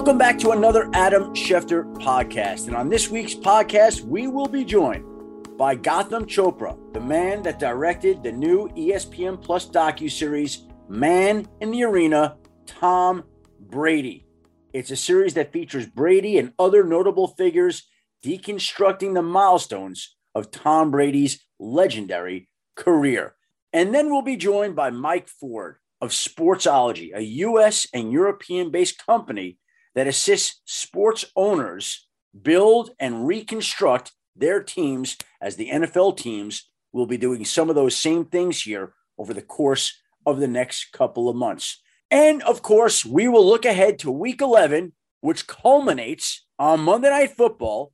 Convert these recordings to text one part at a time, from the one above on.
Welcome back to another Adam Schefter podcast. And on this week's podcast, we will be joined by Gotham Chopra, the man that directed the new ESPN Plus docu-series Man in the Arena, Tom Brady. It's a series that features Brady and other notable figures deconstructing the milestones of Tom Brady's legendary career. And then we'll be joined by Mike Forde of Sportsology, a US and European based company that assists sports owners build and reconstruct their teams as the NFL teams will be doing some of those same things here over the course of the next couple of months. And of course, we will look ahead to week 11, which culminates on Monday Night Football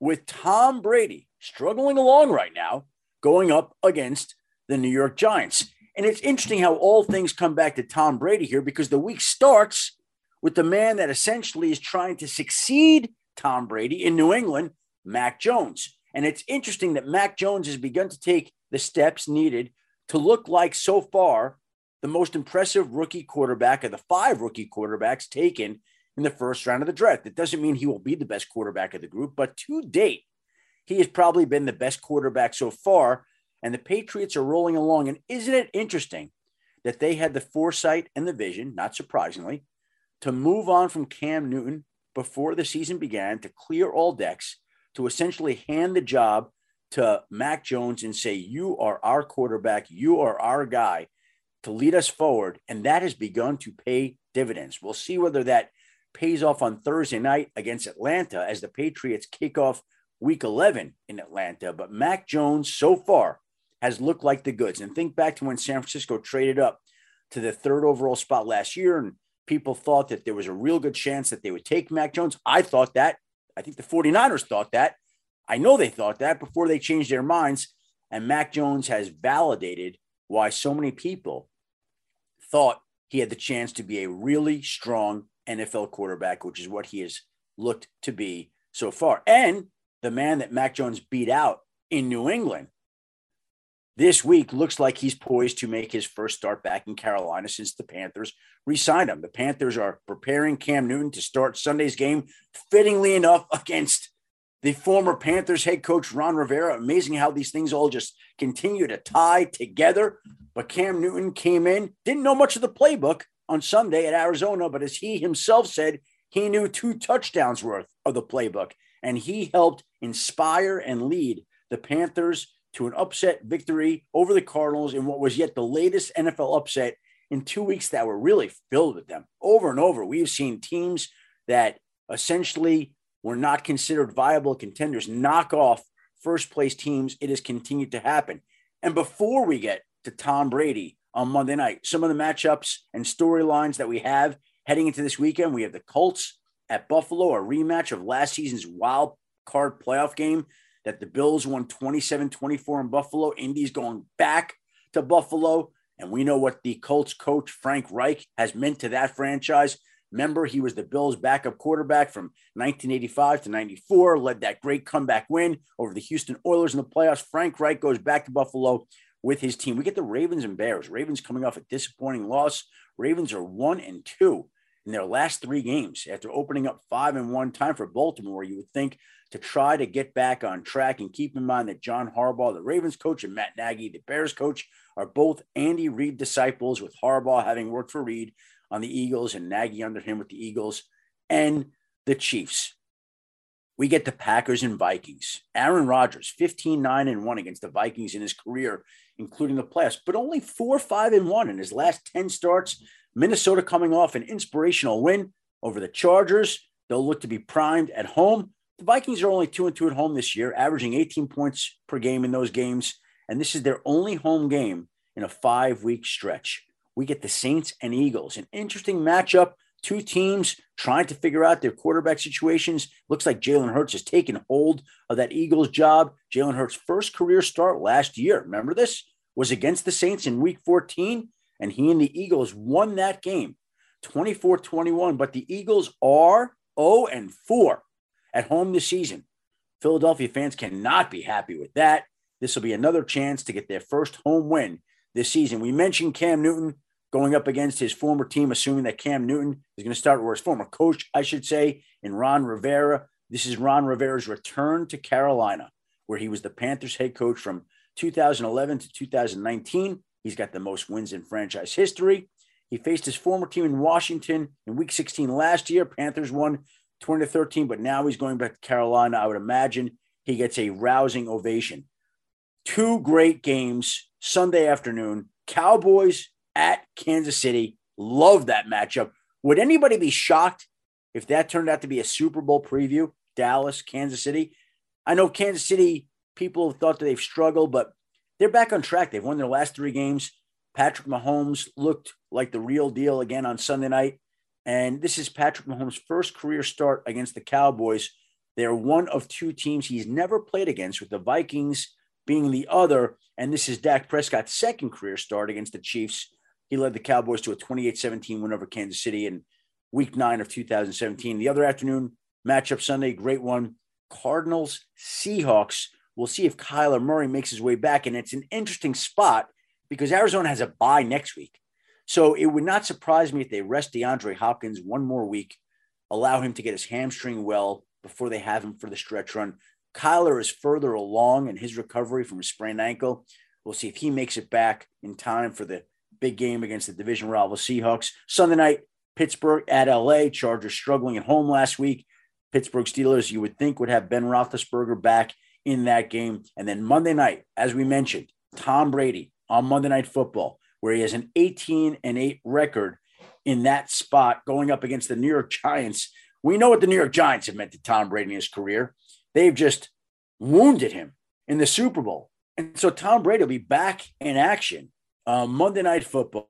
with Tom Brady struggling along right now, going up against the New York Giants. And it's interesting how all things come back to Tom Brady here because the week starts with the man that essentially is trying to succeed Tom Brady in New England, Mac Jones. And it's interesting that Mac Jones has begun to take the steps needed to look like so far the most impressive rookie quarterback of the five rookie quarterbacks taken in the first round of the draft. It doesn't mean he will be the best quarterback of the group, but to date, he has probably been the best quarterback so far. And the Patriots are rolling along. And isn't it interesting that they had the foresight and the vision, not surprisingly, to move on from Cam Newton before the season began, to clear all decks, to essentially hand the job to Mac Jones and say, You are our quarterback, you are our guy to lead us forward. And that has begun to pay dividends. We'll see whether that pays off on Thursday night against Atlanta as the Patriots kick off week 11 in Atlanta. But Mac Jones so far has looked like the goods. And think back to when San Francisco traded up to the third overall spot last year and people thought that there was a real good chance that they would take Mac Jones. I thought that. I think the 49ers thought that. I know they thought that before they changed their minds. And Mac Jones has validated why so many people thought he had the chance to be a really strong NFL quarterback, which is what he has looked to be so far. And the man that Mac Jones beat out in New England this week looks like he's poised to make his first start back in Carolina since the Panthers re signed him. The Panthers are preparing Cam Newton to start Sunday's game, fittingly enough, against the former Panthers head coach Ron Rivera. Amazing how these things all just continue to tie together. But Cam Newton came in, didn't know much of the playbook on Sunday at Arizona, but as he himself said, he knew two touchdowns worth of the playbook, and he helped inspire and lead the Panthers to an upset victory over the Cardinals in what was yet the latest NFL upset in two weeks that were really filled with them. Over and over, we've seen teams that essentially were not considered viable contenders knock off first place teams. It has continued to happen. And before we get to Tom Brady on Monday night, some of the matchups and storylines that we have heading into this weekend, we have the Colts at Buffalo, a rematch of last season's wild card playoff game that the Bills won 27 24 in Buffalo. Indy's going back to Buffalo. And we know what the Colts coach, Frank Reich, has meant to that franchise. Remember, he was the Bills' backup quarterback from 1985 to 94, led that great comeback win over the Houston Oilers in the playoffs. Frank Reich goes back to Buffalo with his team. We get the Ravens and Bears. Ravens coming off a disappointing loss. Ravens are one and two in their last three games after opening up five and one. Time for Baltimore. You would think to try to get back on track. And keep in mind that John Harbaugh, the Ravens coach, and Matt Nagy, the Bears coach, are both Andy Reid disciples, with Harbaugh having worked for Reid on the Eagles and Nagy under him with the Eagles and the Chiefs. We get the Packers and Vikings. Aaron Rodgers, 15 9 and 1 against the Vikings in his career, including the playoffs, but only 4 5 and 1 in his last 10 starts. Minnesota coming off an inspirational win over the Chargers. They'll look to be primed at home. The Vikings are only two and two at home this year, averaging 18 points per game in those games. And this is their only home game in a five week stretch. We get the Saints and Eagles, an interesting matchup. Two teams trying to figure out their quarterback situations. Looks like Jalen Hurts has taken hold of that Eagles job. Jalen Hurts' first career start last year, remember this, was against the Saints in week 14, and he and the Eagles won that game 24 21. But the Eagles are 0 and 4 at home this season. Philadelphia fans cannot be happy with that. This will be another chance to get their first home win this season. We mentioned Cam Newton going up against his former team, assuming that Cam Newton is going to start, or his former coach, I should say, in Ron Rivera. This is Ron Rivera's return to Carolina, where he was the Panthers head coach from 2011 to 2019. He's got the most wins in franchise history. He faced his former team in Washington in week 16 last year. Panthers won 20 to 13, but now he's going back to Carolina. I would imagine he gets a rousing ovation. Two great games Sunday afternoon. Cowboys at Kansas City. Love that matchup. Would anybody be shocked if that turned out to be a Super Bowl preview? Dallas, Kansas City. I know Kansas City people have thought that they've struggled, but they're back on track. They've won their last three games. Patrick Mahomes looked like the real deal again on Sunday night. And this is Patrick Mahomes' first career start against the Cowboys. They're one of two teams he's never played against, with the Vikings being the other. And this is Dak Prescott's second career start against the Chiefs. He led the Cowboys to a 28 17 win over Kansas City in week nine of 2017. The other afternoon matchup Sunday, great one. Cardinals, Seahawks. We'll see if Kyler Murray makes his way back. And it's an interesting spot because Arizona has a bye next week. So it would not surprise me if they rest DeAndre Hopkins one more week, allow him to get his hamstring well before they have him for the stretch run. Kyler is further along in his recovery from a sprained ankle. We'll see if he makes it back in time for the big game against the division rival Seahawks. Sunday night, Pittsburgh at LA. Chargers struggling at home last week. Pittsburgh Steelers, you would think, would have Ben Roethlisberger back in that game. And then Monday night, as we mentioned, Tom Brady on Monday Night Football, where he has an 18 and 8 record in that spot going up against the New York Giants. We know what the New York Giants have meant to Tom Brady in his career. They've just wounded him in the Super Bowl. And so Tom Brady will be back in action uh, Monday Night Football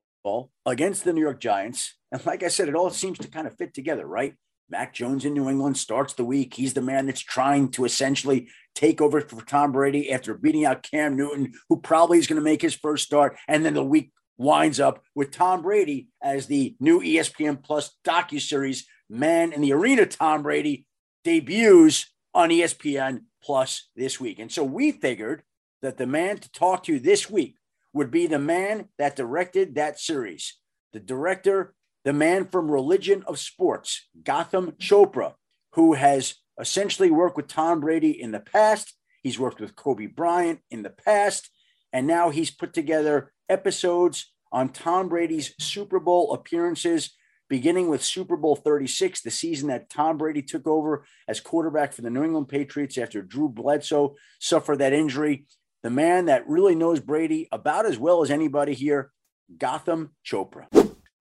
against the New York Giants. And like I said, it all seems to kind of fit together, right? Mac Jones in New England starts the week. He's the man that's trying to essentially take over for Tom Brady after beating out Cam Newton, who probably is going to make his first start. And then the week winds up with Tom Brady as the new ESPN Plus docu-series Man in the Arena Tom Brady debuts on ESPN Plus this week. And so we figured that the man to talk to this week would be the man that directed that series, the director the man from Religion of Sports, Gotham Chopra, who has essentially worked with Tom Brady in the past. He's worked with Kobe Bryant in the past. And now he's put together episodes on Tom Brady's Super Bowl appearances, beginning with Super Bowl 36, the season that Tom Brady took over as quarterback for the New England Patriots after Drew Bledsoe suffered that injury. The man that really knows Brady about as well as anybody here, Gotham Chopra.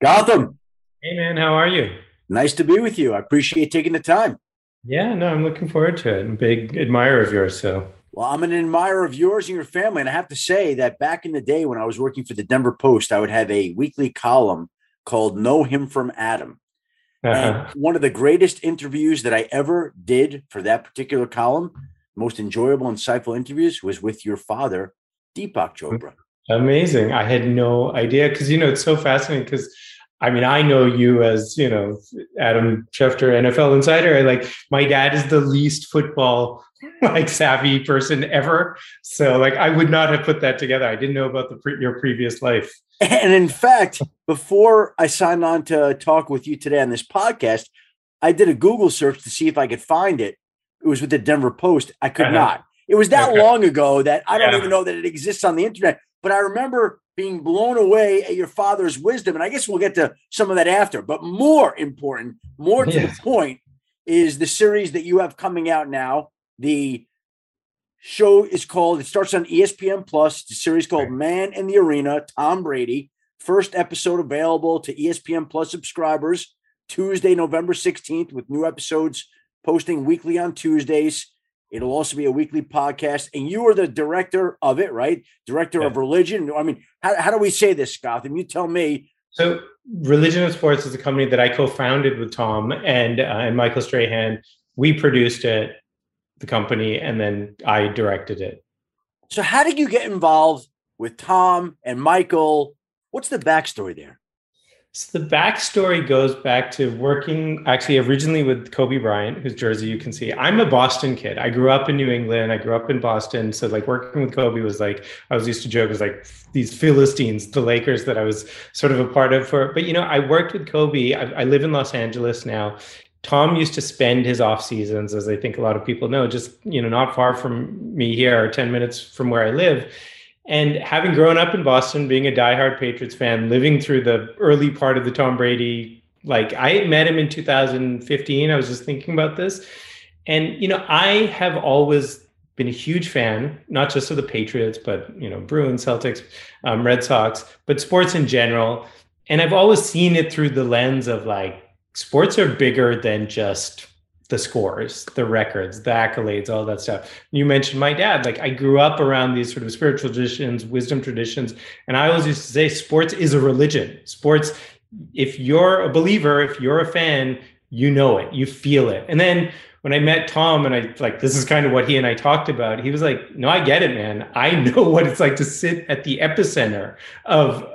Gotham. Hey, man, how are you? Nice to be with you. I appreciate taking the time. Yeah, no, I'm looking forward to it. I'm a big admirer of yours. So, well, I'm an admirer of yours and your family. And I have to say that back in the day when I was working for the Denver Post, I would have a weekly column called Know Him from Adam. Uh-huh. And one of the greatest interviews that I ever did for that particular column, most enjoyable, insightful interviews, was with your father, Deepak Chopra. Amazing. I had no idea because, you know, it's so fascinating because I mean, I know you as, you know, Adam Schefter, NFL insider. Like my dad is the least football like savvy person ever. So like I would not have put that together. I didn't know about the pre- your previous life. And in fact, before I signed on to talk with you today on this podcast, I did a Google search to see if I could find it. It was with the Denver Post. I could uh-huh. not. It was that okay. long ago that I don't yeah. even know that it exists on the internet. But I remember being blown away at your father's wisdom. And I guess we'll get to some of that after. But more important, more to yes. the point, is the series that you have coming out now. The show is called, it starts on ESPN Plus. It's a series called Man in the Arena, Tom Brady. First episode available to ESPN Plus subscribers Tuesday, November 16th, with new episodes posting weekly on Tuesdays. It'll also be a weekly podcast. And you are the director of it, right? Director yeah. of religion. I mean, how, how do we say this, Gotham? You tell me. So, Religion of Sports is a company that I co founded with Tom and, uh, and Michael Strahan. We produced it, the company, and then I directed it. So, how did you get involved with Tom and Michael? What's the backstory there? So the backstory goes back to working actually originally with Kobe Bryant, whose jersey you can see. I'm a Boston kid. I grew up in New England. I grew up in Boston. So like working with Kobe was like I was used to joke was like these Philistines, the Lakers that I was sort of a part of. For but you know I worked with Kobe. I, I live in Los Angeles now. Tom used to spend his off seasons, as I think a lot of people know, just you know not far from me here, ten minutes from where I live and having grown up in Boston, being a diehard Patriots fan, living through the early part of the Tom Brady, like I met him in 2015. I was just thinking about this. And, you know, I have always been a huge fan, not just of the Patriots, but, you know, Bruins, Celtics, um, Red Sox, but sports in general. And I've always seen it through the lens of like, sports are bigger than just the scores, the records, the accolades, all that stuff. You mentioned my dad. Like I grew up around these sort of spiritual traditions, wisdom traditions, and I always used to say sports is a religion. Sports, if you're a believer, if you're a fan, you know it, you feel it. And then when I met Tom and I like this is kind of what he and I talked about, he was like, "No, I get it, man. I know what it's like to sit at the epicenter of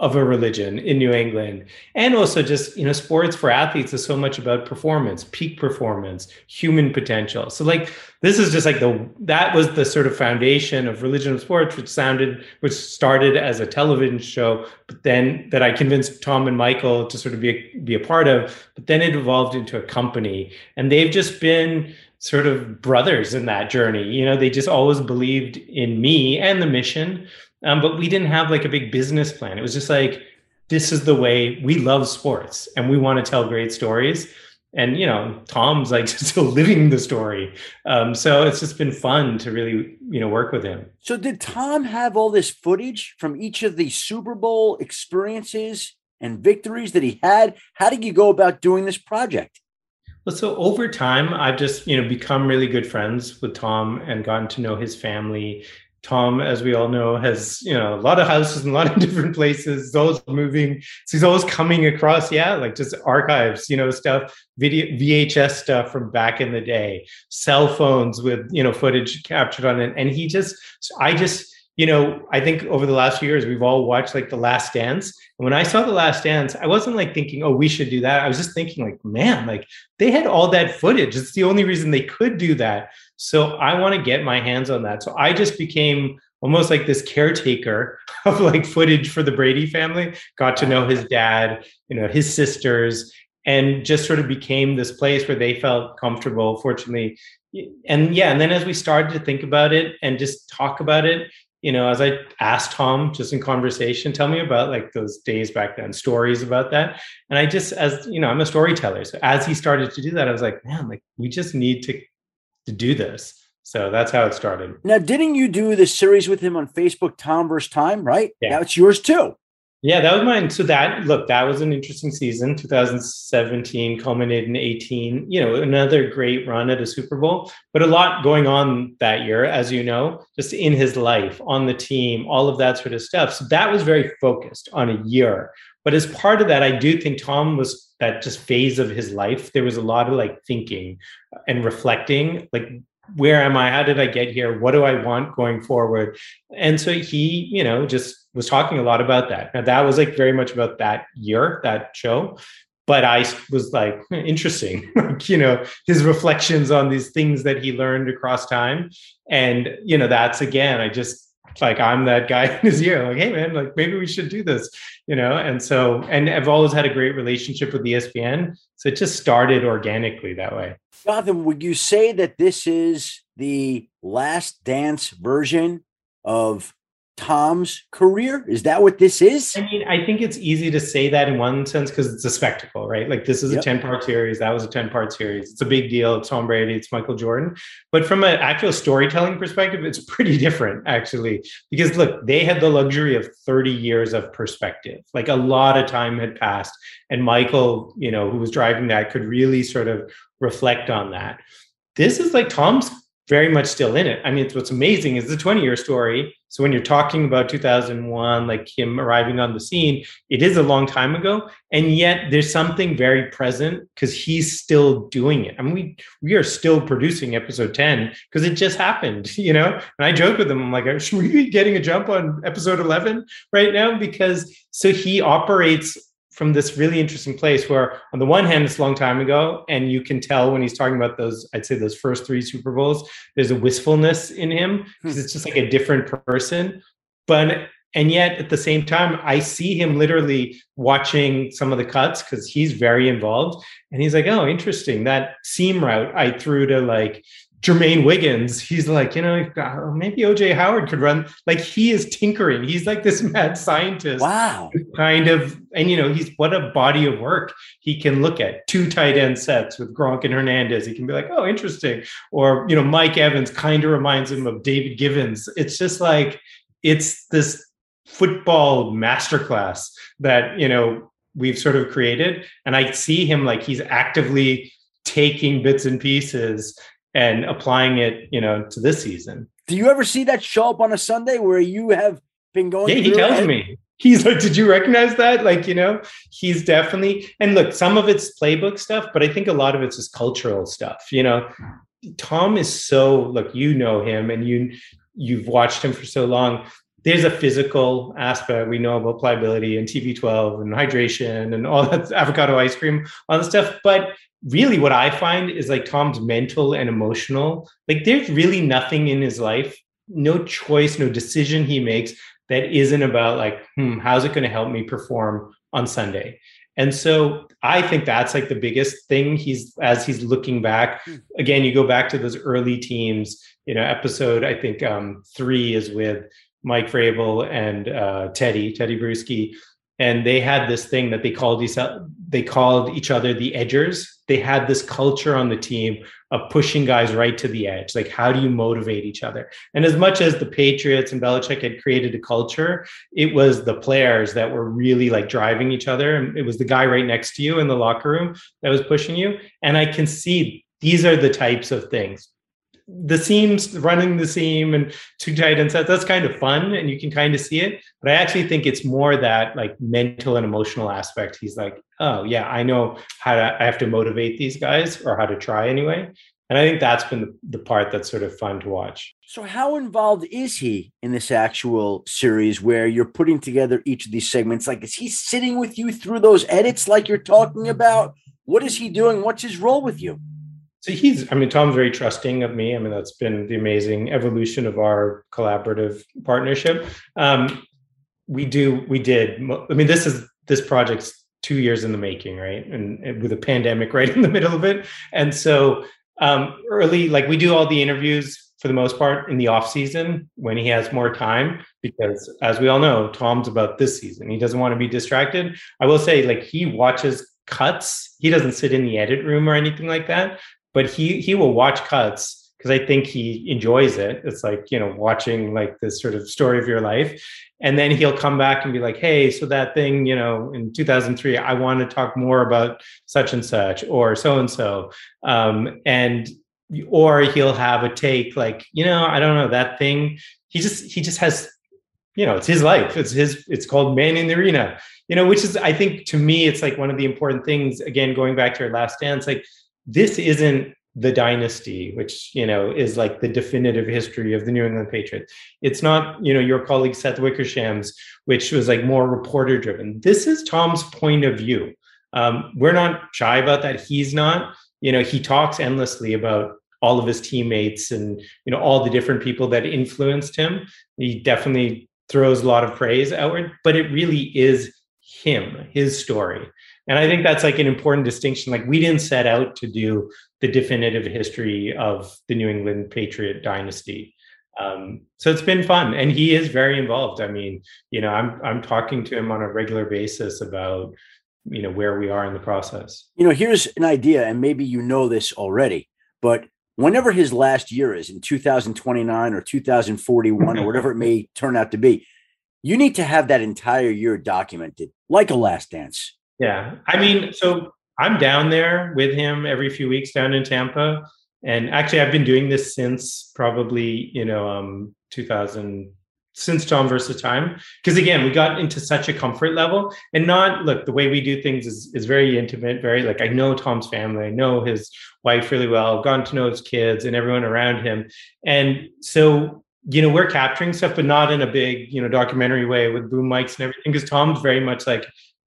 of a religion in New England. And also just, you know, sports for athletes is so much about performance, peak performance, human potential. So like this is just like the that was the sort of foundation of religion of sports, which sounded which started as a television show, but then that I convinced Tom and Michael to sort of be a, be a part of, but then it evolved into a company. And they've just been sort of brothers in that journey. You know, they just always believed in me and the mission um, but we didn't have like a big business plan. It was just like, this is the way we love sports and we want to tell great stories. And, you know, Tom's like still living the story. Um, so it's just been fun to really, you know, work with him. So did Tom have all this footage from each of the Super Bowl experiences and victories that he had? How did you go about doing this project? Well, so over time, I've just you know become really good friends with Tom and gotten to know his family Tom, as we all know, has you know a lot of houses in a lot of different places. Always moving, so he's always coming across, yeah, like just archives, you know, stuff, video, VHS stuff from back in the day, cell phones with you know footage captured on it, and he just, I just, you know, I think over the last few years we've all watched like The Last Dance, and when I saw The Last Dance, I wasn't like thinking, oh, we should do that. I was just thinking, like, man, like they had all that footage. It's the only reason they could do that. So I want to get my hands on that. So I just became almost like this caretaker of like footage for the Brady family, got to know his dad, you know, his sisters, and just sort of became this place where they felt comfortable, fortunately. And yeah, and then as we started to think about it and just talk about it, you know, as I asked Tom just in conversation, tell me about like those days back then, stories about that. And I just, as you know, I'm a storyteller. So as he started to do that, I was like, man, like we just need to to do this. So that's how it started. Now, didn't you do the series with him on Facebook, Tom versus Time, right? Yeah. It's yours too. Yeah, that was mine. So that look, that was an interesting season. 2017 culminated in 18. You know, another great run at a Super Bowl, but a lot going on that year, as you know, just in his life, on the team, all of that sort of stuff. So that was very focused on a year. But as part of that, I do think Tom was that just phase of his life. There was a lot of like thinking and reflecting, like where am I? How did I get here? What do I want going forward? And so he, you know, just was talking a lot about that. Now that was like very much about that year, that show. But I was like, hmm, interesting, like, you know, his reflections on these things that he learned across time. And, you know, that's again, I just like I'm that guy in his ear, like, hey man, like maybe we should do this, you know. And so, and I've always had a great relationship with ESPN, so it just started organically that way. Gotham, would you say that this is the last dance version of Tom's career? Is that what this is? I mean, I think it's easy to say that in one sense because it's a spectacle, right? Like this is yep. a 10 part series. That was a 10 part series. It's a big deal. It's Tom Brady, it's Michael Jordan. But from an actual storytelling perspective, it's pretty different, actually. Because look, they had the luxury of 30 years of perspective. Like a lot of time had passed. And Michael, you know, who was driving that, could really sort of reflect on that. This is like Tom's very much still in it. I mean, it's what's amazing is the 20 year story. So when you're talking about 2001, like him arriving on the scene, it is a long time ago, and yet there's something very present because he's still doing it. I mean, we we are still producing episode 10 because it just happened, you know. And I joke with him, I'm like, should we be getting a jump on episode 11 right now? Because so he operates from this really interesting place where on the one hand it's a long time ago and you can tell when he's talking about those i'd say those first three super bowls there's a wistfulness in him because hmm. it's just like a different person but and yet at the same time i see him literally watching some of the cuts because he's very involved and he's like oh interesting that seam route i threw to like Jermaine Wiggins, he's like, you know, maybe OJ Howard could run. Like he is tinkering. He's like this mad scientist. Wow. Kind of, and you know, he's what a body of work he can look at. Two tight end sets with Gronk and Hernandez. He can be like, oh, interesting. Or, you know, Mike Evans kind of reminds him of David Givens. It's just like, it's this football masterclass that, you know, we've sort of created. And I see him like he's actively taking bits and pieces and applying it, you know, to this season. Do you ever see that show up on a Sunday where you have been going? Yeah, he tells me. He's like, did you recognize that? Like, you know, he's definitely and look, some of it's playbook stuff, but I think a lot of it's just cultural stuff. You know, Tom is so look, you know him and you you've watched him for so long. There's a physical aspect we know about pliability and TB12 and hydration and all that avocado ice cream, all the stuff. But really what I find is like Tom's mental and emotional. Like there's really nothing in his life, no choice, no decision he makes that isn't about like, hmm, how's it going to help me perform on Sunday? And so I think that's like the biggest thing he's as he's looking back. Hmm. Again, you go back to those early teams, you know, episode, I think um three is with Mike Vrabel and uh, Teddy, Teddy Bruschi and they had this thing that they called each they called each other the edgers. They had this culture on the team of pushing guys right to the edge. Like, how do you motivate each other? And as much as the Patriots and Belichick had created a culture, it was the players that were really like driving each other. And it was the guy right next to you in the locker room that was pushing you. And I can see these are the types of things the seams running the seam and two tight ends that's kind of fun and you can kind of see it. But i actually think it's more that like mental and emotional aspect. He's like oh yeah i know how to i have to motivate these guys or how to try anyway. And i think that's been the part that's sort of fun to watch. So how involved is he in this actual series where you're putting together each of these segments? Like is he sitting with you through those edits like you're talking about? What is he doing? What's his role with you so he's, I mean, Tom's very trusting of me. I mean, that's been the amazing evolution of our collaborative partnership. Um, we do, we did, I mean, this is, this project's two years in the making, right? And, and with a pandemic right in the middle of it. And so um, early, like we do all the interviews for the most part in the off season when he has more time because as we all know tom's about this season he doesn't want to be distracted i will say like he watches cuts he doesn't sit in the edit room or anything like that but he he will watch cuts because I think he enjoys it. It's like, you know, watching like this sort of story of your life. And then he'll come back and be like, hey, so that thing, you know, in 2003, I want to talk more about such and such or so and so. And, or he'll have a take like, you know, I don't know, that thing. He just, he just has, you know, it's his life. It's his, it's called Man in the Arena, you know, which is, I think to me, it's like one of the important things, again, going back to our last dance, like, this isn't the dynasty, which you know is like the definitive history of the New England Patriots. It's not you know your colleague Seth Wickersham's, which was like more reporter driven. This is Tom's point of view. Um, we're not shy about that. He's not. You know, he talks endlessly about all of his teammates and you know all the different people that influenced him. He definitely throws a lot of praise outward, but it really is him, his story. And I think that's like an important distinction. Like we didn't set out to do the definitive history of the New England Patriot dynasty. Um, so it's been fun, and he is very involved. I mean, you know, I'm I'm talking to him on a regular basis about you know where we are in the process. You know, here's an idea, and maybe you know this already, but whenever his last year is in 2029 or 2041 or whatever it may turn out to be, you need to have that entire year documented, like a last dance. Yeah. I mean, so I'm down there with him every few weeks down in Tampa. And actually, I've been doing this since probably, you know, um, 2000, since Tom versus Time. Because again, we got into such a comfort level and not, look, the way we do things is, is very intimate, very like I know Tom's family, I know his wife really well, gotten to know his kids and everyone around him. And so, you know, we're capturing stuff, but not in a big, you know, documentary way with boom mics and everything. Because Tom's very much like,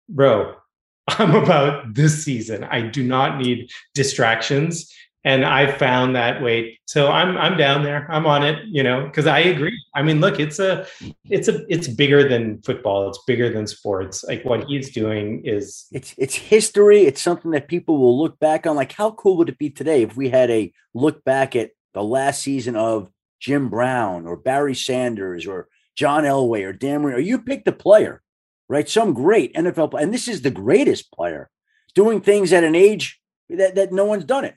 bro, I'm about this season. I do not need distractions. And I found that way. So I'm I'm down there. I'm on it, you know, because I agree. I mean, look, it's a it's a it's bigger than football. It's bigger than sports. Like what he's doing is it's it's history. It's something that people will look back on. Like, how cool would it be today if we had a look back at the last season of Jim Brown or Barry Sanders or John Elway or Dan Marino, or you pick the player, right? Some great NFL player, and this is the greatest player doing things at an age that, that no one's done it.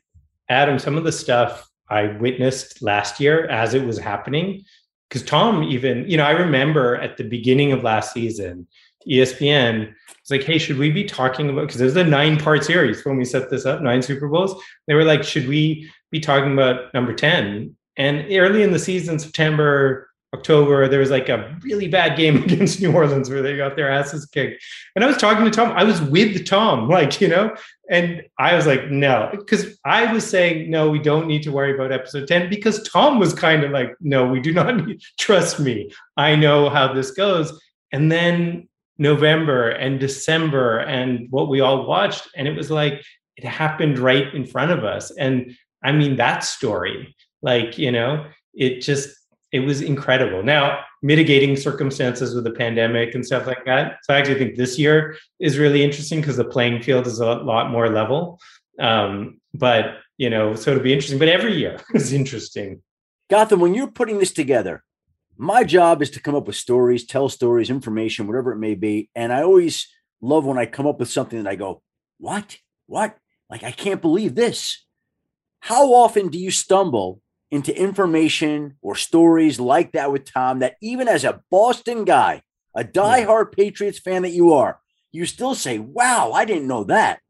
Adam, some of the stuff I witnessed last year as it was happening, because Tom even, you know, I remember at the beginning of last season, ESPN was like, hey, should we be talking about because there's a nine part series when we set this up, nine Super Bowls. They were like, should we be talking about number 10? And early in the season, September, October, there was like a really bad game against New Orleans where they got their asses kicked. And I was talking to Tom. I was with Tom, like, you know, and I was like, no, because I was saying, no, we don't need to worry about episode 10 because Tom was kind of like, no, we do not need, trust me. I know how this goes. And then November and December and what we all watched, and it was like, it happened right in front of us. And I mean, that story, like, you know, it just, it was incredible. Now, mitigating circumstances with the pandemic and stuff like that. So I actually think this year is really interesting because the playing field is a lot more level. Um, but you know, so it'll be interesting. But every year is interesting. Gotham, when you're putting this together, my job is to come up with stories, tell stories, information, whatever it may be. And I always love when I come up with something that I go, what? What? Like, I can't believe this. How often do you stumble into information or stories like that with Tom that even as a Boston guy, a diehard yeah. Patriots fan that you are, you still say, wow, I didn't know that.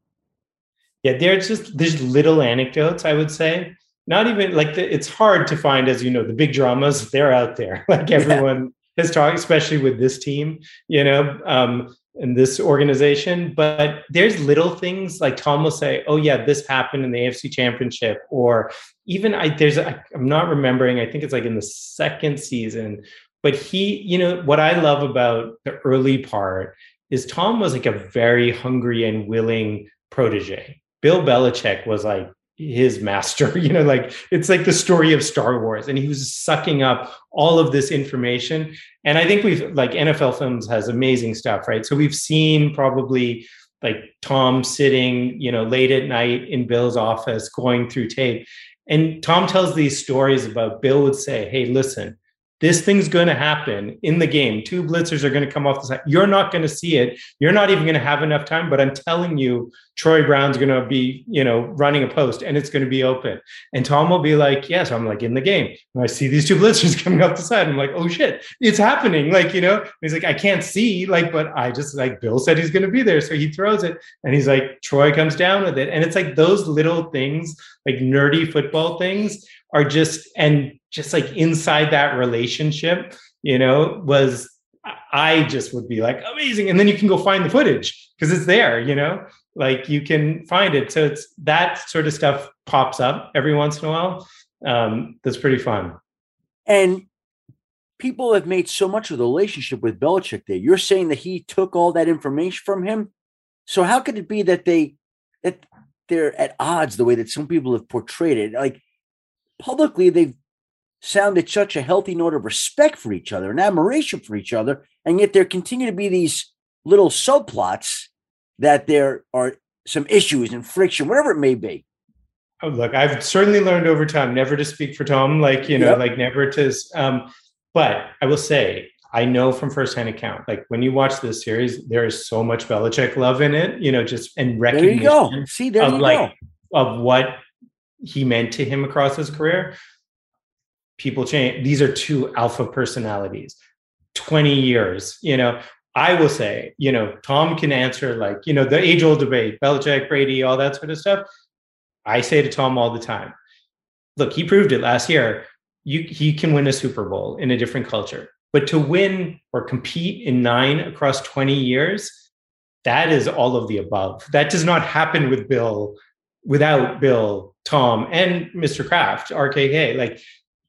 Yeah, there's just there's little anecdotes, I would say. Not even like the, it's hard to find, as you know, the big dramas, they're out there. Like everyone yeah. has talked, especially with this team, you know. Um, in this organization, but there's little things like Tom will say, "Oh yeah, this happened in the AFC Championship," or even I there's I, I'm not remembering. I think it's like in the second season, but he, you know, what I love about the early part is Tom was like a very hungry and willing protege. Bill Belichick was like his master you know like it's like the story of star wars and he was sucking up all of this information. And i think we've like nfl films has amazing stuff right? So we've seen probably like tom sitting you know late at night in bill's office going through tape. And tom tells these stories about bill would say hey listen this thing's going to happen in the game. Two blitzers are going to come off the side. You're not going to see it. You're not even going to have enough time. But I'm telling you, Troy Brown's going to be, you know, running a post and it's going to be open. And Tom will be like, yes, I'm like in the game. And I see these two blitzers coming off the side. I'm like, oh shit, it's happening. Like, you know, he's like, I can't see, like, but I just like Bill said he's going to be there. So he throws it and he's like, Troy comes down with it. And it's like those little things, like nerdy football things are just and just like inside that relationship you know was i just would be like amazing and then you can go find the footage because it's there you know like you can find it so it's that sort of stuff pops up every once in a while um, that's pretty fun and people have made so much of the relationship with Belichick there. You're saying that he took all that information from him. So how could it be that they that they're at odds the way that some people have portrayed it? Like publicly they've sounded such a healthy note of respect for each other and admiration for each other, and yet there continue to be these little subplots that there are some issues and friction, whatever it may be. Oh, look, I've certainly learned over time never to speak for Tom, like you know, yep. like never to. Um, but I will say, I know from firsthand account, like when you watch this series, there is so much Belichick love in it, you know, just and recognition. There you go. See, there of, you like, go. Of what he meant to him across his career, people change. These are two alpha personalities. 20 years, you know, I will say, you know, Tom can answer like, you know, the age old debate, Belichick, Brady, all that sort of stuff. I say to Tom all the time, look, he proved it last year. You, he can win a Super Bowl in a different culture. But to win or compete in nine across 20 years, that is all of the above. That does not happen with Bill without Bill Tom and Mr. Kraft, RKK, like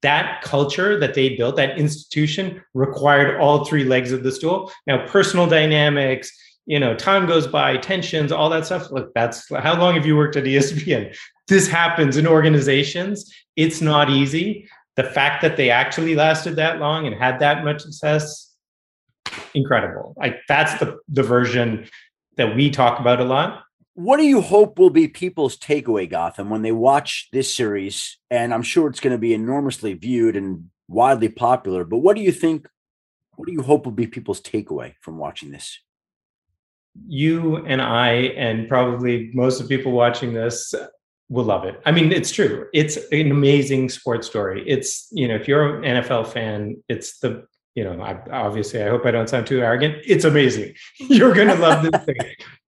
that culture that they built, that institution required all three legs of the stool. Now, personal dynamics, you know, time goes by, tensions, all that stuff. Look, that's how long have you worked at ESPN? This happens in organizations. It's not easy. The fact that they actually lasted that long and had that much success, incredible. Like that's the the version that we talk about a lot. What do you hope will be people's takeaway, Gotham, when they watch this series? And I'm sure it's going to be enormously viewed and widely popular. But what do you think? What do you hope will be people's takeaway from watching this? you and I, and probably most of the people watching this, will love it. I mean, it's true. It's an amazing sports story. It's, you know, if you're an NFL fan, it's the, you know, I, obviously, I hope I don't sound too arrogant. It's amazing. You're going to love this thing.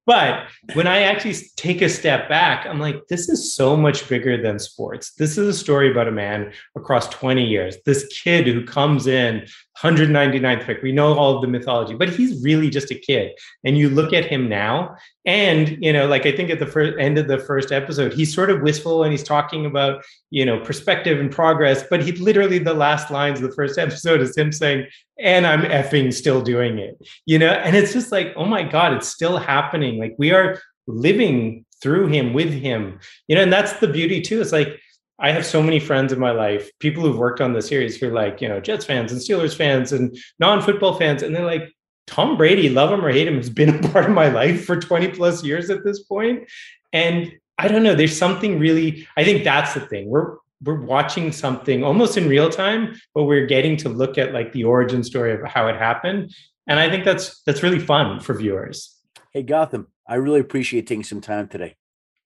But when I actually take a step back, I'm like, this is so much bigger than sports. This is a story about a man across 20 years. This kid who comes in 199th pick. We know all of the mythology, but he's really just a kid. And you look at him now, and you know, like I think at the first end of the first episode, he's sort of wistful and he's talking about you know perspective and progress. But he literally the last lines of the first episode is him saying, "And I'm effing still doing it," you know. And it's just like, oh my god, it's still happening. Like we are living through him with him, you know. And that's the beauty too. It's like I have so many friends in my life, people who've worked on the series who are like, you know, Jets fans and Steelers fans and non-football fans, and they're like, Tom Brady, love him or hate him, has been a part of my life for 20 plus years at this point. And I don't know, there's something really, I think that's the thing. We're we're watching something almost in real time, but we're getting to look at like the origin story of how it happened. And I think that's that's really fun for viewers. Hey Gotham, I really appreciate taking some time today.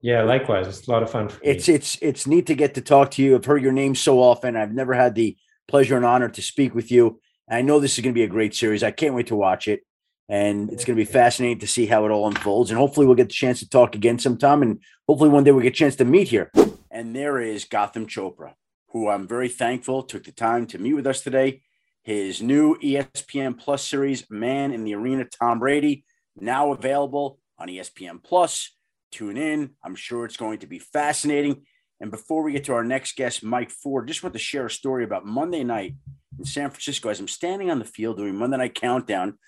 Yeah, likewise. It's a lot of fun. it's it's it's neat to get to talk to you. I've heard your name so often. I've never had the pleasure and honor to speak with you. I know this is going to be a great series. I can't wait to watch it. And it's going to be fascinating to see how it all unfolds. And hopefully, we'll get the chance to talk again sometime. And hopefully, one day we'll get a chance to meet here. And there is Gotham Chopra, who I'm very thankful took the time to meet with us today. His new ESPN Plus series, Man in the Arena, Tom Brady, now available on ESPN Plus. Tune in. I'm sure it's going to be fascinating. And before we get to our next guest, Mike Forde, just want to share a story about Monday night in San Francisco. As I'm standing on the field doing Monday Night Countdown,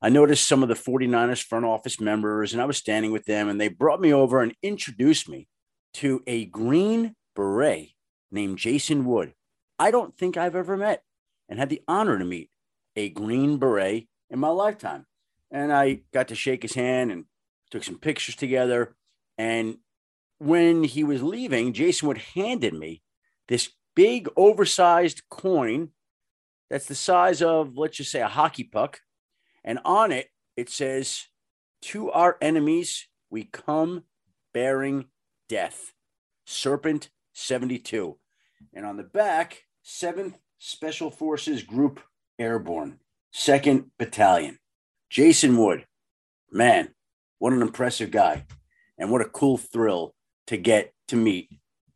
I noticed some of the 49ers front office members, and I was standing with them, and they brought me over and introduced me to a Green Beret named Jason Wood. I don't think I've ever met and had the honor to meet a Green Beret in my lifetime. And I got to shake his hand and took some pictures together. And when he was leaving, Jason Wood handed me this big, oversized coin that's the size of, let's just say, a hockey puck. And on it, it says, To our enemies, we come bearing death. Serpent 72. And on the back, 7th Special Forces Group Airborne, 2nd Battalion. Jason Wood, man, what an impressive guy. And what a cool thrill to get to meet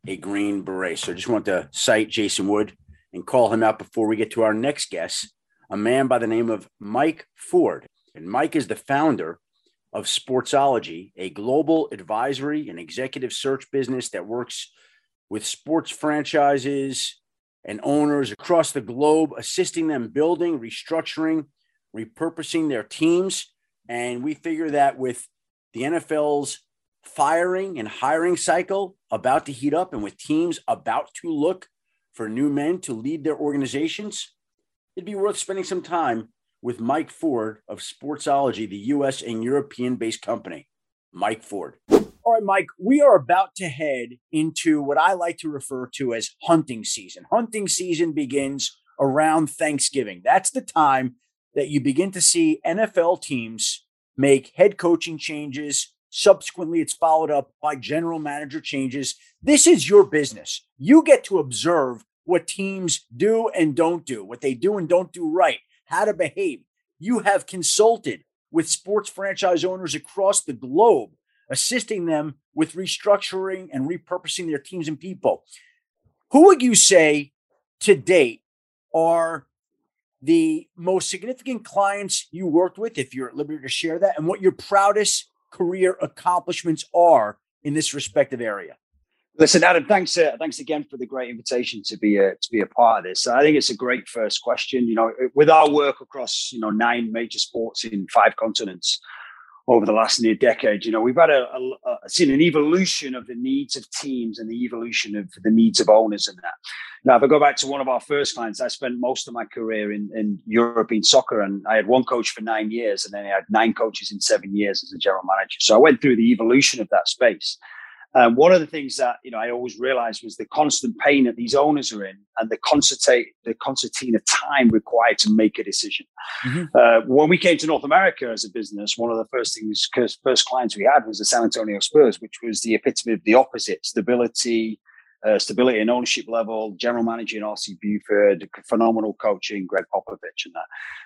a Green Beret. So I just want to cite Jason Wood and call him out before we get to our next guest, a man by the name of Mike Forde. And Mike is the founder of Sportsology, a global advisory and executive search business that works with sports franchises and owners across the globe, assisting them building, restructuring, repurposing their teams. And we figure that with the NFL's firing and hiring cycle about to heat up and with teams about to look for new men to lead their organizations, it'd be worth spending some time with Mike Forde of Sportsology, the US and European based company. Mike Forde. All right, Mike, we are about to head into what I like to refer to as hunting season. Hunting season begins around Thanksgiving. That's the time that you begin to see NFL teams make head coaching changes, Subsequently, it's followed up by general manager changes. This is your business. You get to observe what teams do and don't do, what they do and don't do right, how to behave. You have consulted with sports franchise owners across the globe, assisting them with restructuring and repurposing their teams and people. Who would you say to date are the most significant clients you worked with, if you're at liberty to share that, and what your proudest career accomplishments are in this respective area? Listen, Adam, thanks. Uh, thanks again for the great invitation to be a, to be a part of this. I think it's a great first question. You know, with our work across you know nine major sports in five continents, over the last near decade. You know, we've had a, a, a, seen an evolution of the needs of teams and the evolution of the needs of owners and that. Now, if I go back to one of our first clients, I spent most of my career in, in European soccer, and I had one coach for nine years, and then I had nine coaches in seven years as a general manager. So I went through the evolution of that space. Um, one of the things that you know I always realized was the constant pain that these owners are in, and the concertate the concertina time required to make a decision. Mm-hmm. Uh, when we came to North America as a business, one of the first things, first clients we had was the San Antonio Spurs, which was the epitome of the opposite: stability, uh, stability and ownership level, general manager in R.C. Buford, phenomenal coaching, Gregg Popovich, and that.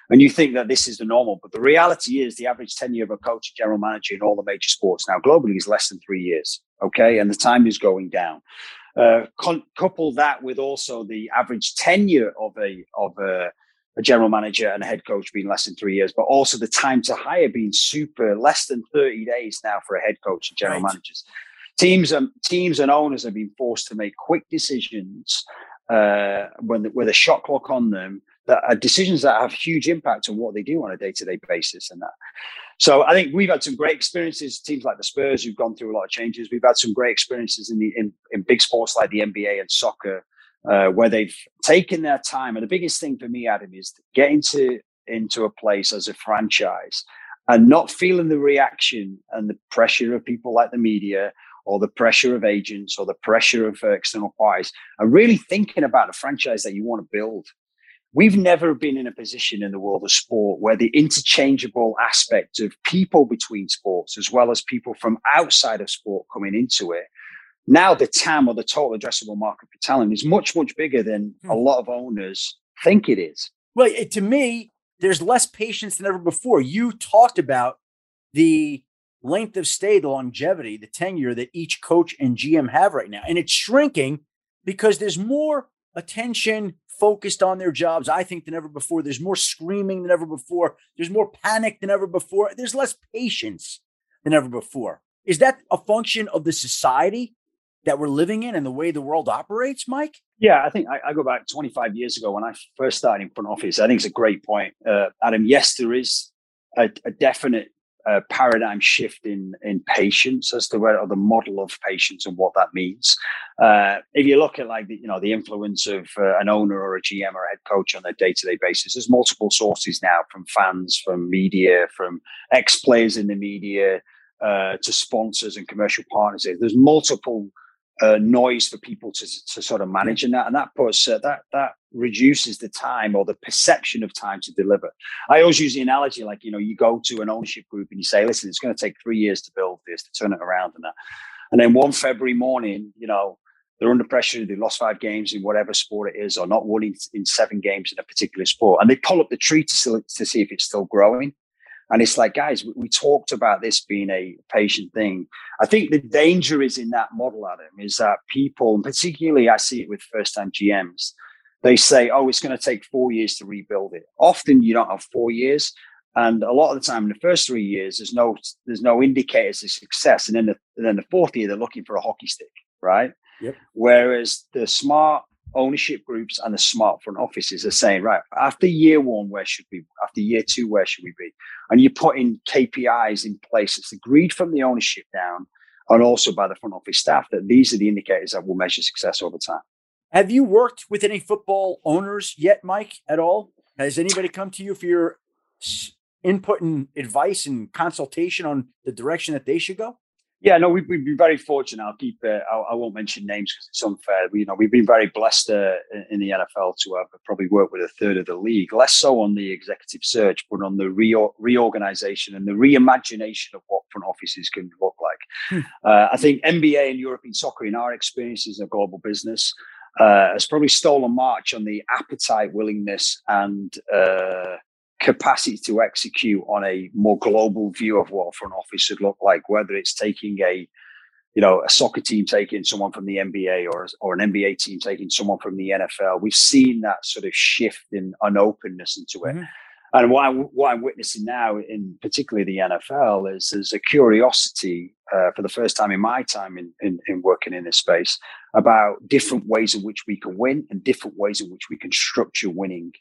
And you think that this is the normal, but the reality is the average tenure of a coach and general manager in all the major sports now globally is less than three years. Okay, and the time is going down. Uh, con- couple that with also the average tenure of a of a, a general manager and a head coach being less than three years, but also the time to hire being super less than 30 days now for a head coach and general right. managers teams and teams and owners have been forced to make quick decisions uh, when with a shot clock on them that are decisions that have huge impact on what they do on a day-to-day basis and that so i think we've had some great experiences teams like the spurs who've gone through a lot of changes we've had some great experiences in the in, in big sports like the nba and soccer uh, where they've taken their time and the biggest thing for me adam is getting to into a place as a franchise and not feeling the reaction and the pressure of people like the media or the pressure of agents or the pressure of uh, external parties and really thinking about the franchise that you want to build. We've never been in a position in the world of sport where the interchangeable aspect of people between sports, as well as people from outside of sport coming into it, now the TAM or the total addressable market for talent is much, much bigger than hmm. a lot of owners think it is. Well, it, to me, there's less patience than ever before. You talked about the length of stay, the longevity, the tenure that each coach and GM have right now. And it's shrinking because there's more attention focused on their jobs, I think, than ever before. There's more screaming than ever before. There's more panic than ever before. There's less patience than ever before. Is that a function of the society that we're living in and the way the world operates, Mike? Yeah, I think I, I, go back 25 years ago when I first started in front office. I think it's a great point, uh, Adam. Yes, there is a, a definite a paradigm shift in in patience as to where or the model of patience and what that means. Uh, if you look at like the, you know the influence of uh, an owner or a GM or a head coach on a day to day basis, there's multiple sources now from fans, from media, from ex players in the media. Uh, to sponsors and commercial partners, there's multiple uh, noise for people to, to sort of manage and that and that puts uh, that that reduces the time or the perception of time to deliver. I always use the analogy like you know you go to an ownership group and you say listen it's going to take three years to build this to turn it around and that. And then one february morning you know they're under pressure they lost five games in whatever sport it is or not winning in seven games in a particular sport and they pull up the tree to see, to see if it's still growing. And it's like, guys, we, talked about this being a patient thing. I think the danger is in that model, Adam, is that people, and particularly I see it with first time GMs, they say, oh, it's going to take four years to rebuild it. Often you don't have four years. And a lot of the time in the first three years, there's no there's no indicators of success. And then the, and then the fourth year, they're looking for a hockey stick, right? Yep. Whereas the smart ownership groups and the smart front offices are saying, right, after year one, where should we? After year two, where should we be? And you're putting KPIs in place. It's agreed from the ownership down and also by the front office staff that these are the indicators that will measure success over time. Have you worked with any football owners yet, Mike, at all? Has anybody come to you for your input and advice and consultation on the direction that they should go? Yeah, no, we've, we've been very fortunate. I'll keep. Uh, I, I, won't mention names because it's unfair. We, you know, we've been very blessed uh, in the NFL to have probably worked with a third of the league. Less so on the executive search, but on the re- reorganization and the reimagination of what front offices can look like. Hmm. Uh, I think NBA and European soccer, in our experience as a global business, uh, has probably stolen march on the appetite, willingness, and uh, capacity to execute on a more global view of what a front office should look like, whether it's taking a you know, a soccer team taking someone from the NBA or, or an NBA team taking someone from the NFL. We've seen that sort of shift in unopenness into it. Mm-hmm. And what, I, what I'm witnessing now, in particularly the NFL, is there's a curiosity uh, for the first time in my time in, in, in, working in this space about different ways in which we can win and different ways in which we can structure winning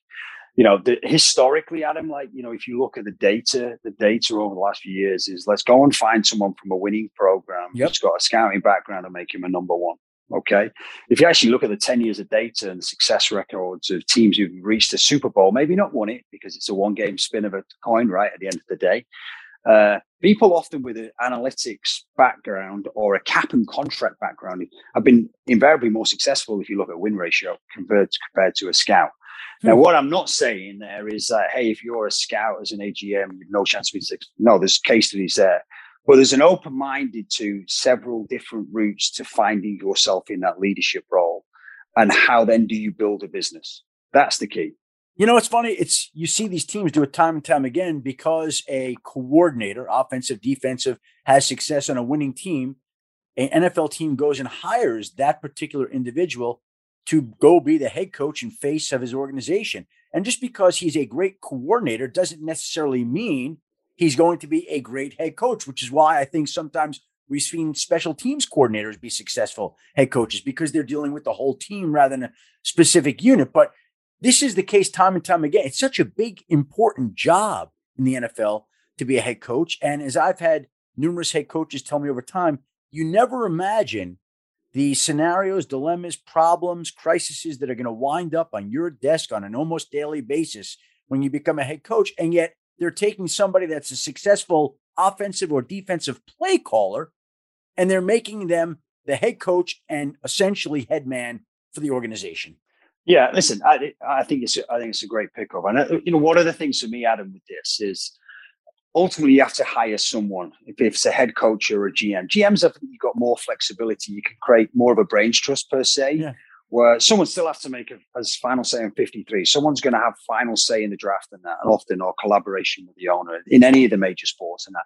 you know, the, historically, Adam, like, you know, if you look at the data, the data over the last few years is let's go and find someone from a winning program yep. who's got a scouting background and make him a number one. Okay. If you actually look at the 10 years of data and the success records of teams who've reached a Super Bowl, maybe not won it because it's a one game spin of a coin, right? At the end of the day, uh, people often with an analytics background or a cap and contract background have been invariably more successful if you look at win ratio compared to, compared to a scout. Now, hmm. what I'm not saying there is that, hey, if you're a scout as an AGM, you've no chance of being successful. No, there's case studies there. But there's an open minded to several different routes to finding yourself in that leadership role. And how then do you build a business? That's the key. You know, it's funny. It's you see these teams do it time and time again because a coordinator, offensive, defensive, has success on a winning team. An NFL team goes and hires that particular individual to go be the head coach and face of his organization. And just because he's a great coordinator doesn't necessarily mean he's going to be a great head coach, which is why I think sometimes we've seen special teams coordinators be successful head coaches because they're dealing with the whole team rather than a specific unit. But this is the case time and time again. It's such a big, important job in the NFL to be a head coach. And as I've had numerous head coaches tell me over time, you never imagine the scenarios, dilemmas, problems, crises that are going to wind up on your desk on an almost daily basis when you become a head coach. And yet they're taking somebody that's a successful offensive or defensive play caller and they're making them the head coach and essentially head man for the organization. Yeah, listen, I, I think it's I think it's a great pickup, and uh, you know one of the things for me, Adam, with this is ultimately you have to hire someone. If, it's a head coach or a GM, GMs have you've got more flexibility. You can create more of a brains trust per se. Yeah. Where someone still has to make a as final say in 53. Someone's going to have final say in the draft and that, and often or collaboration with the owner in any of the major sports and that.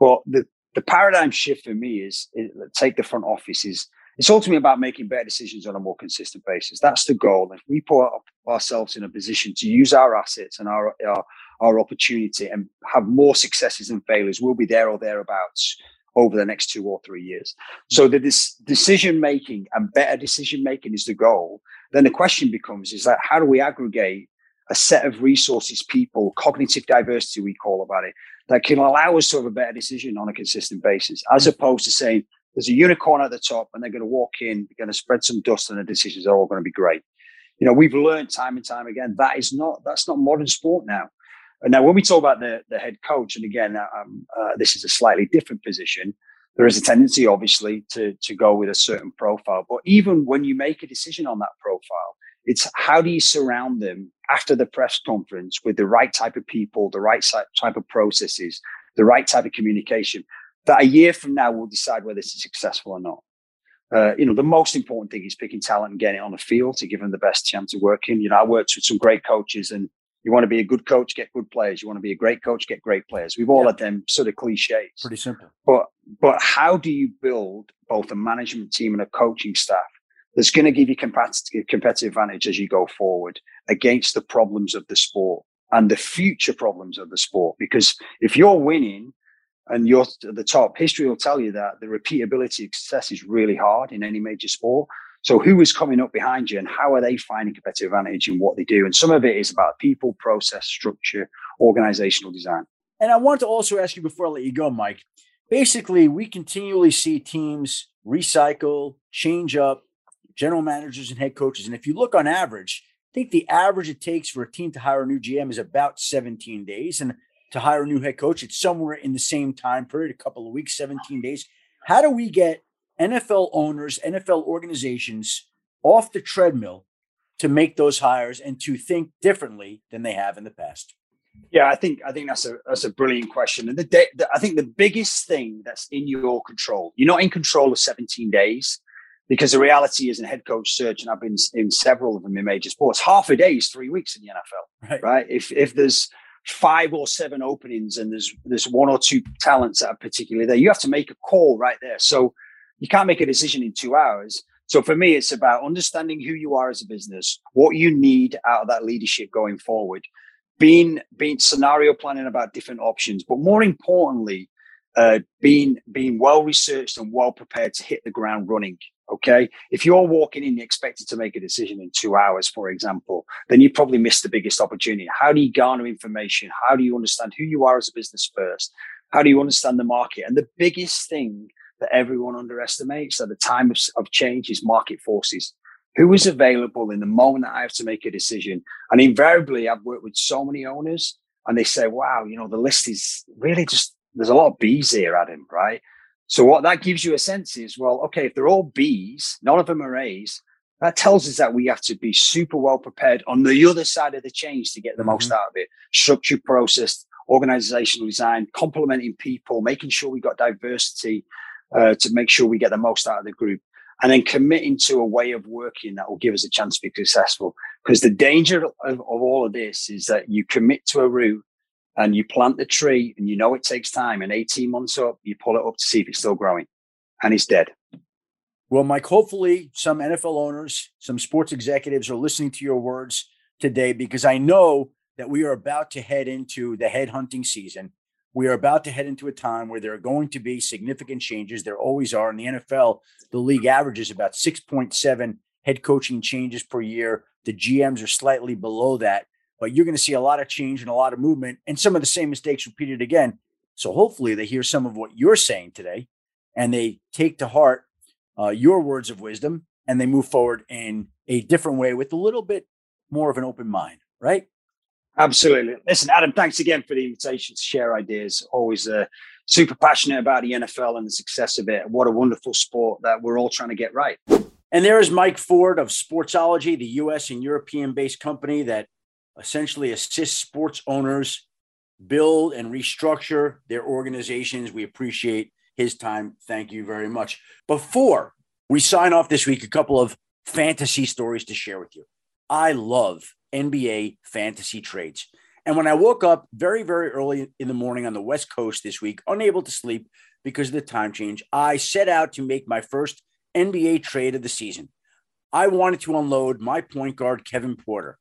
But the the paradigm shift for me is, is take the front office is it's ultimately about making better decisions on a more consistent basis. That's the goal. If we put ourselves in a position to use our assets and our, our, our opportunity and have more successes and failures, we'll be there or thereabouts over the next two or three years. So that this decision making and better decision making is the goal. Then the question becomes: is that how do we aggregate a set of resources, people, cognitive diversity, we call about it, that can allow us to have a better decision on a consistent basis, as mm-hmm. opposed to saying, there's a unicorn at the top and they're going to walk in, they're going to spread some dust and the decisions are all going to be great. You know, we've learned time and time again that is not that's not modern sport now. Now, when we talk about the, the head coach, and again, uh, um, uh, this is a slightly different position. There is a tendency, obviously, to to go with a certain profile. But even when you make a decision on that profile, it's how do you surround them after the press conference with the right type of people, the right type of processes, the right type of communication that a year from now we'll decide whether this is successful or not. Uh, you know, the most important thing is picking talent and getting it on the field to give them the best chance of working. You know, I worked with some great coaches, and you want to be a good coach, get good players. You want to be a great coach, get great players. We've all yeah. had them sort of cliches. Pretty simple. But but how do you build both a management team and a coaching staff that's going to give you competitive competitive advantage as you go forward against the problems of the sport and the future problems of the sport? Because if you're winning and you're at the top, history will tell you that the repeatability of success is really hard in any major sport. So who is coming up behind you and how are they finding competitive advantage in what they do? And some of it is about people, process, structure, organizational design. And I want to also ask you before I let you go, Mike. Basically, we continually see teams recycle, change up general managers and head coaches. And if you look on average, I think the average it takes for a team to hire a new GM is about 17 days. And to hire a new head coach. It's somewhere in the same time period, a couple of weeks, 17 days. How do we get NFL owners, NFL organizations off the treadmill to make those hires and to think differently than they have in the past? Yeah, I think I think that's a that's a brilliant question, and the, day, the I think the biggest thing that's in your control. You're not in control of 17 days because the reality is in head coach search, and I've been in several of them in major sports. Half a day is three weeks in the NFL, right? right? If if there's five or seven openings and there's there's one or two talents that are particularly there, you have to make a call right there. So you can't make a decision in two hours. So for me, it's about understanding who you are as a business, what you need out of that leadership going forward, being being scenario planning about different options, but more importantly, uh, being being well researched and well prepared to hit the ground running Okay. If you're walking in expected to make a decision in two hours, for example, then you probably missed the biggest opportunity. How do you garner information? How do you understand who you are as a business first? How do you understand the market? And the biggest thing that everyone underestimates at the time of, of change is market forces. Who is available in the moment that I have to make a decision? And invariably, I've worked with so many owners and they say, wow, you know, the list is really just, there's a lot of B's here, Adam, right? So what that gives you a sense is, well, okay, if they're all B's, none of them are A's, that tells us that we have to be super well prepared on the other side of the change to get the mm-hmm. most out of it. Structured process, organizational design, complementing people, making sure we've got diversity uh, to make sure we get the most out of the group, and then committing to a way of working that will give us a chance to be successful. Because the danger of, of all of this is that you commit to a route and you plant the tree and you know it takes time and 18 months up you pull it up to see if it's still growing and it's dead well mike hopefully some nfl owners some sports executives are listening to your words today because i know that we are about to head into the head hunting season we are about to head into a time where there are going to be significant changes there always are in the nfl the league averages about 6.7 head coaching changes per year the gms are slightly below that but you're going to see a lot of change and a lot of movement and some of the same mistakes repeated again. So hopefully they hear some of what you're saying today and they take to heart uh, your words of wisdom and they move forward in a different way with a little bit more of an open mind, right? Absolutely. Listen, Adam, thanks again for the invitation to share ideas. Always uh, super passionate about the NFL and the success of it. What a wonderful sport that we're all trying to get right. And there is Mike Forde of Sportsology, the US and European based company that essentially assists sports owners build and restructure their organizations. We appreciate his time. Thank you very much. Before we sign off this week, a couple of fantasy stories to share with you. I love NBA fantasy trades. And when I woke up very, very early in the morning on the West Coast this week, unable to sleep because of the time change, I set out to make my first NBA trade of the season. I wanted to unload my point guard, Kevin Porter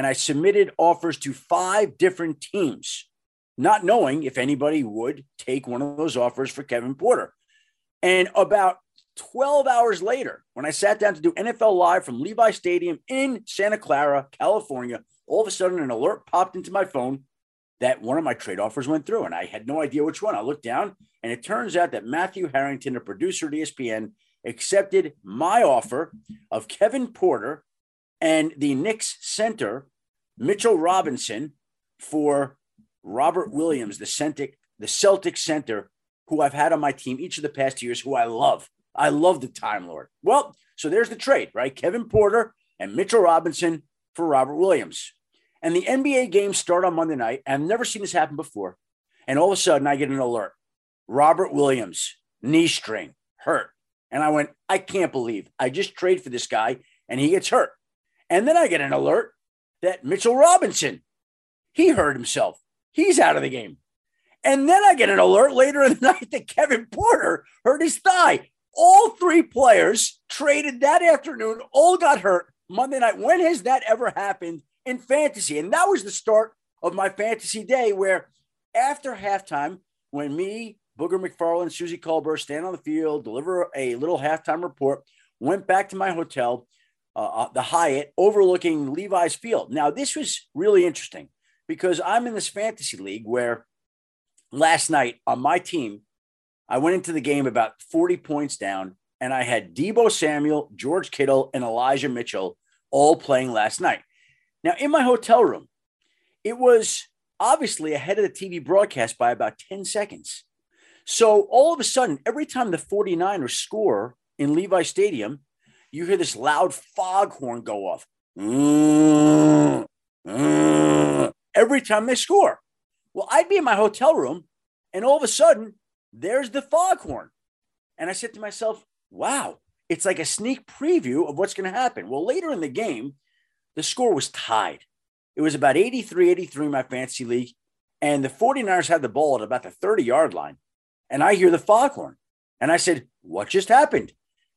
and I submitted offers to five different teams, not knowing if anybody would take one of those offers for Kevin Porter. And about 12 hours later, when I sat down to do NFL Live from Levi Stadium in Santa Clara, California, all of a sudden an alert popped into my phone that one of my trade offers went through, and I had no idea which one. I looked down, and it turns out that Matthew Harrington, a producer at ESPN, accepted my offer of Kevin Porter and the Knicks center, Mitchell Robinson, for Robert Williams, the Celtic, the Celtic center, who I've had on my team each of the past years, who I love. I love the Time Lord. Well, so there's the trade, right? Kevin Porter and Mitchell Robinson for Robert Williams. And the NBA games start on Monday night. I've never seen this happen before. And all of a sudden, I get an alert Robert Williams, knee string, hurt. And I went, I can't believe I just trade for this guy and he gets hurt. And then I get an alert that Mitchell Robinson, he hurt himself. He's out of the game. And then I get an alert later in the night that Kevin Porter hurt his thigh. All three players traded that afternoon, all got hurt Monday night. When has that ever happened in fantasy? And that was the start of my fantasy day, where after halftime, when me, Booger McFarland, Suzy Kolber stand on the field, deliver a little halftime report, went back to my hotel, uh, uh, the Hyatt overlooking Levi's Field. Now, this was really interesting because I'm in this fantasy league where last night on my team, I went into the game about 40 points down, and I had Deebo Samuel, George Kittle, and Elijah Mitchell all playing last night. Now, in my hotel room, it was obviously ahead of the TV broadcast by about 10 seconds. So all of a sudden, every time the 49ers score in Levi Stadium, you hear this loud foghorn go off every time they score. Well, I'd be in my hotel room, and all of a sudden, there's the foghorn. And I said to myself, wow, it's like a sneak preview of what's going to happen. Well, later in the game, the score was tied. It was about 83 83 in my fantasy league. And the 49ers had the ball at about the 30 yard line. And I hear the foghorn. And I said, What just happened?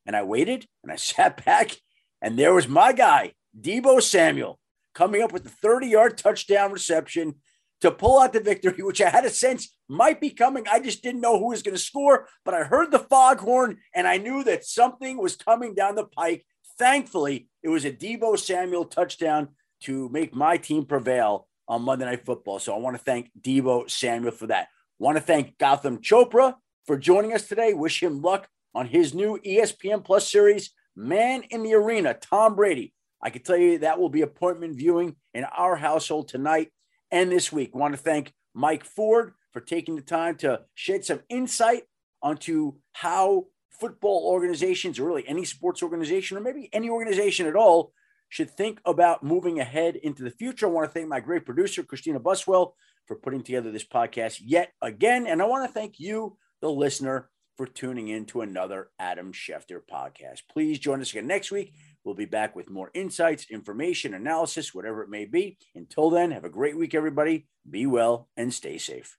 And I waited and I sat back, and there was my guy, Deebo Samuel, coming up with the 30 yard touchdown reception to pull out the victory, which I had a sense might be coming. I just didn't know who was going to score, but I heard the foghorn and I knew that something was coming down the pike. Thankfully, it was a Deebo Samuel touchdown to make my team prevail on Monday Night Football. So I want to thank Deebo Samuel for that. Want to thank Gotham Chopra for joining us today. Wish him luck on his new ESPN Plus series, Man in the Arena, Tom Brady. I can tell you that will be appointment viewing in our household tonight and this week. I want to thank Mike Forde for taking the time to shed some insight onto how football organizations, or really any sports organization, or maybe any organization at all, should think about moving ahead into the future. I want to thank my great producer, Christina Buswell, for putting together this podcast yet again. And I want to thank you, the listener, for tuning in to another Adam Schefter podcast. Please join us again next week. We'll be back with more insights, information, analysis, whatever it may be. Until then, have a great week, everybody. Be well and stay safe.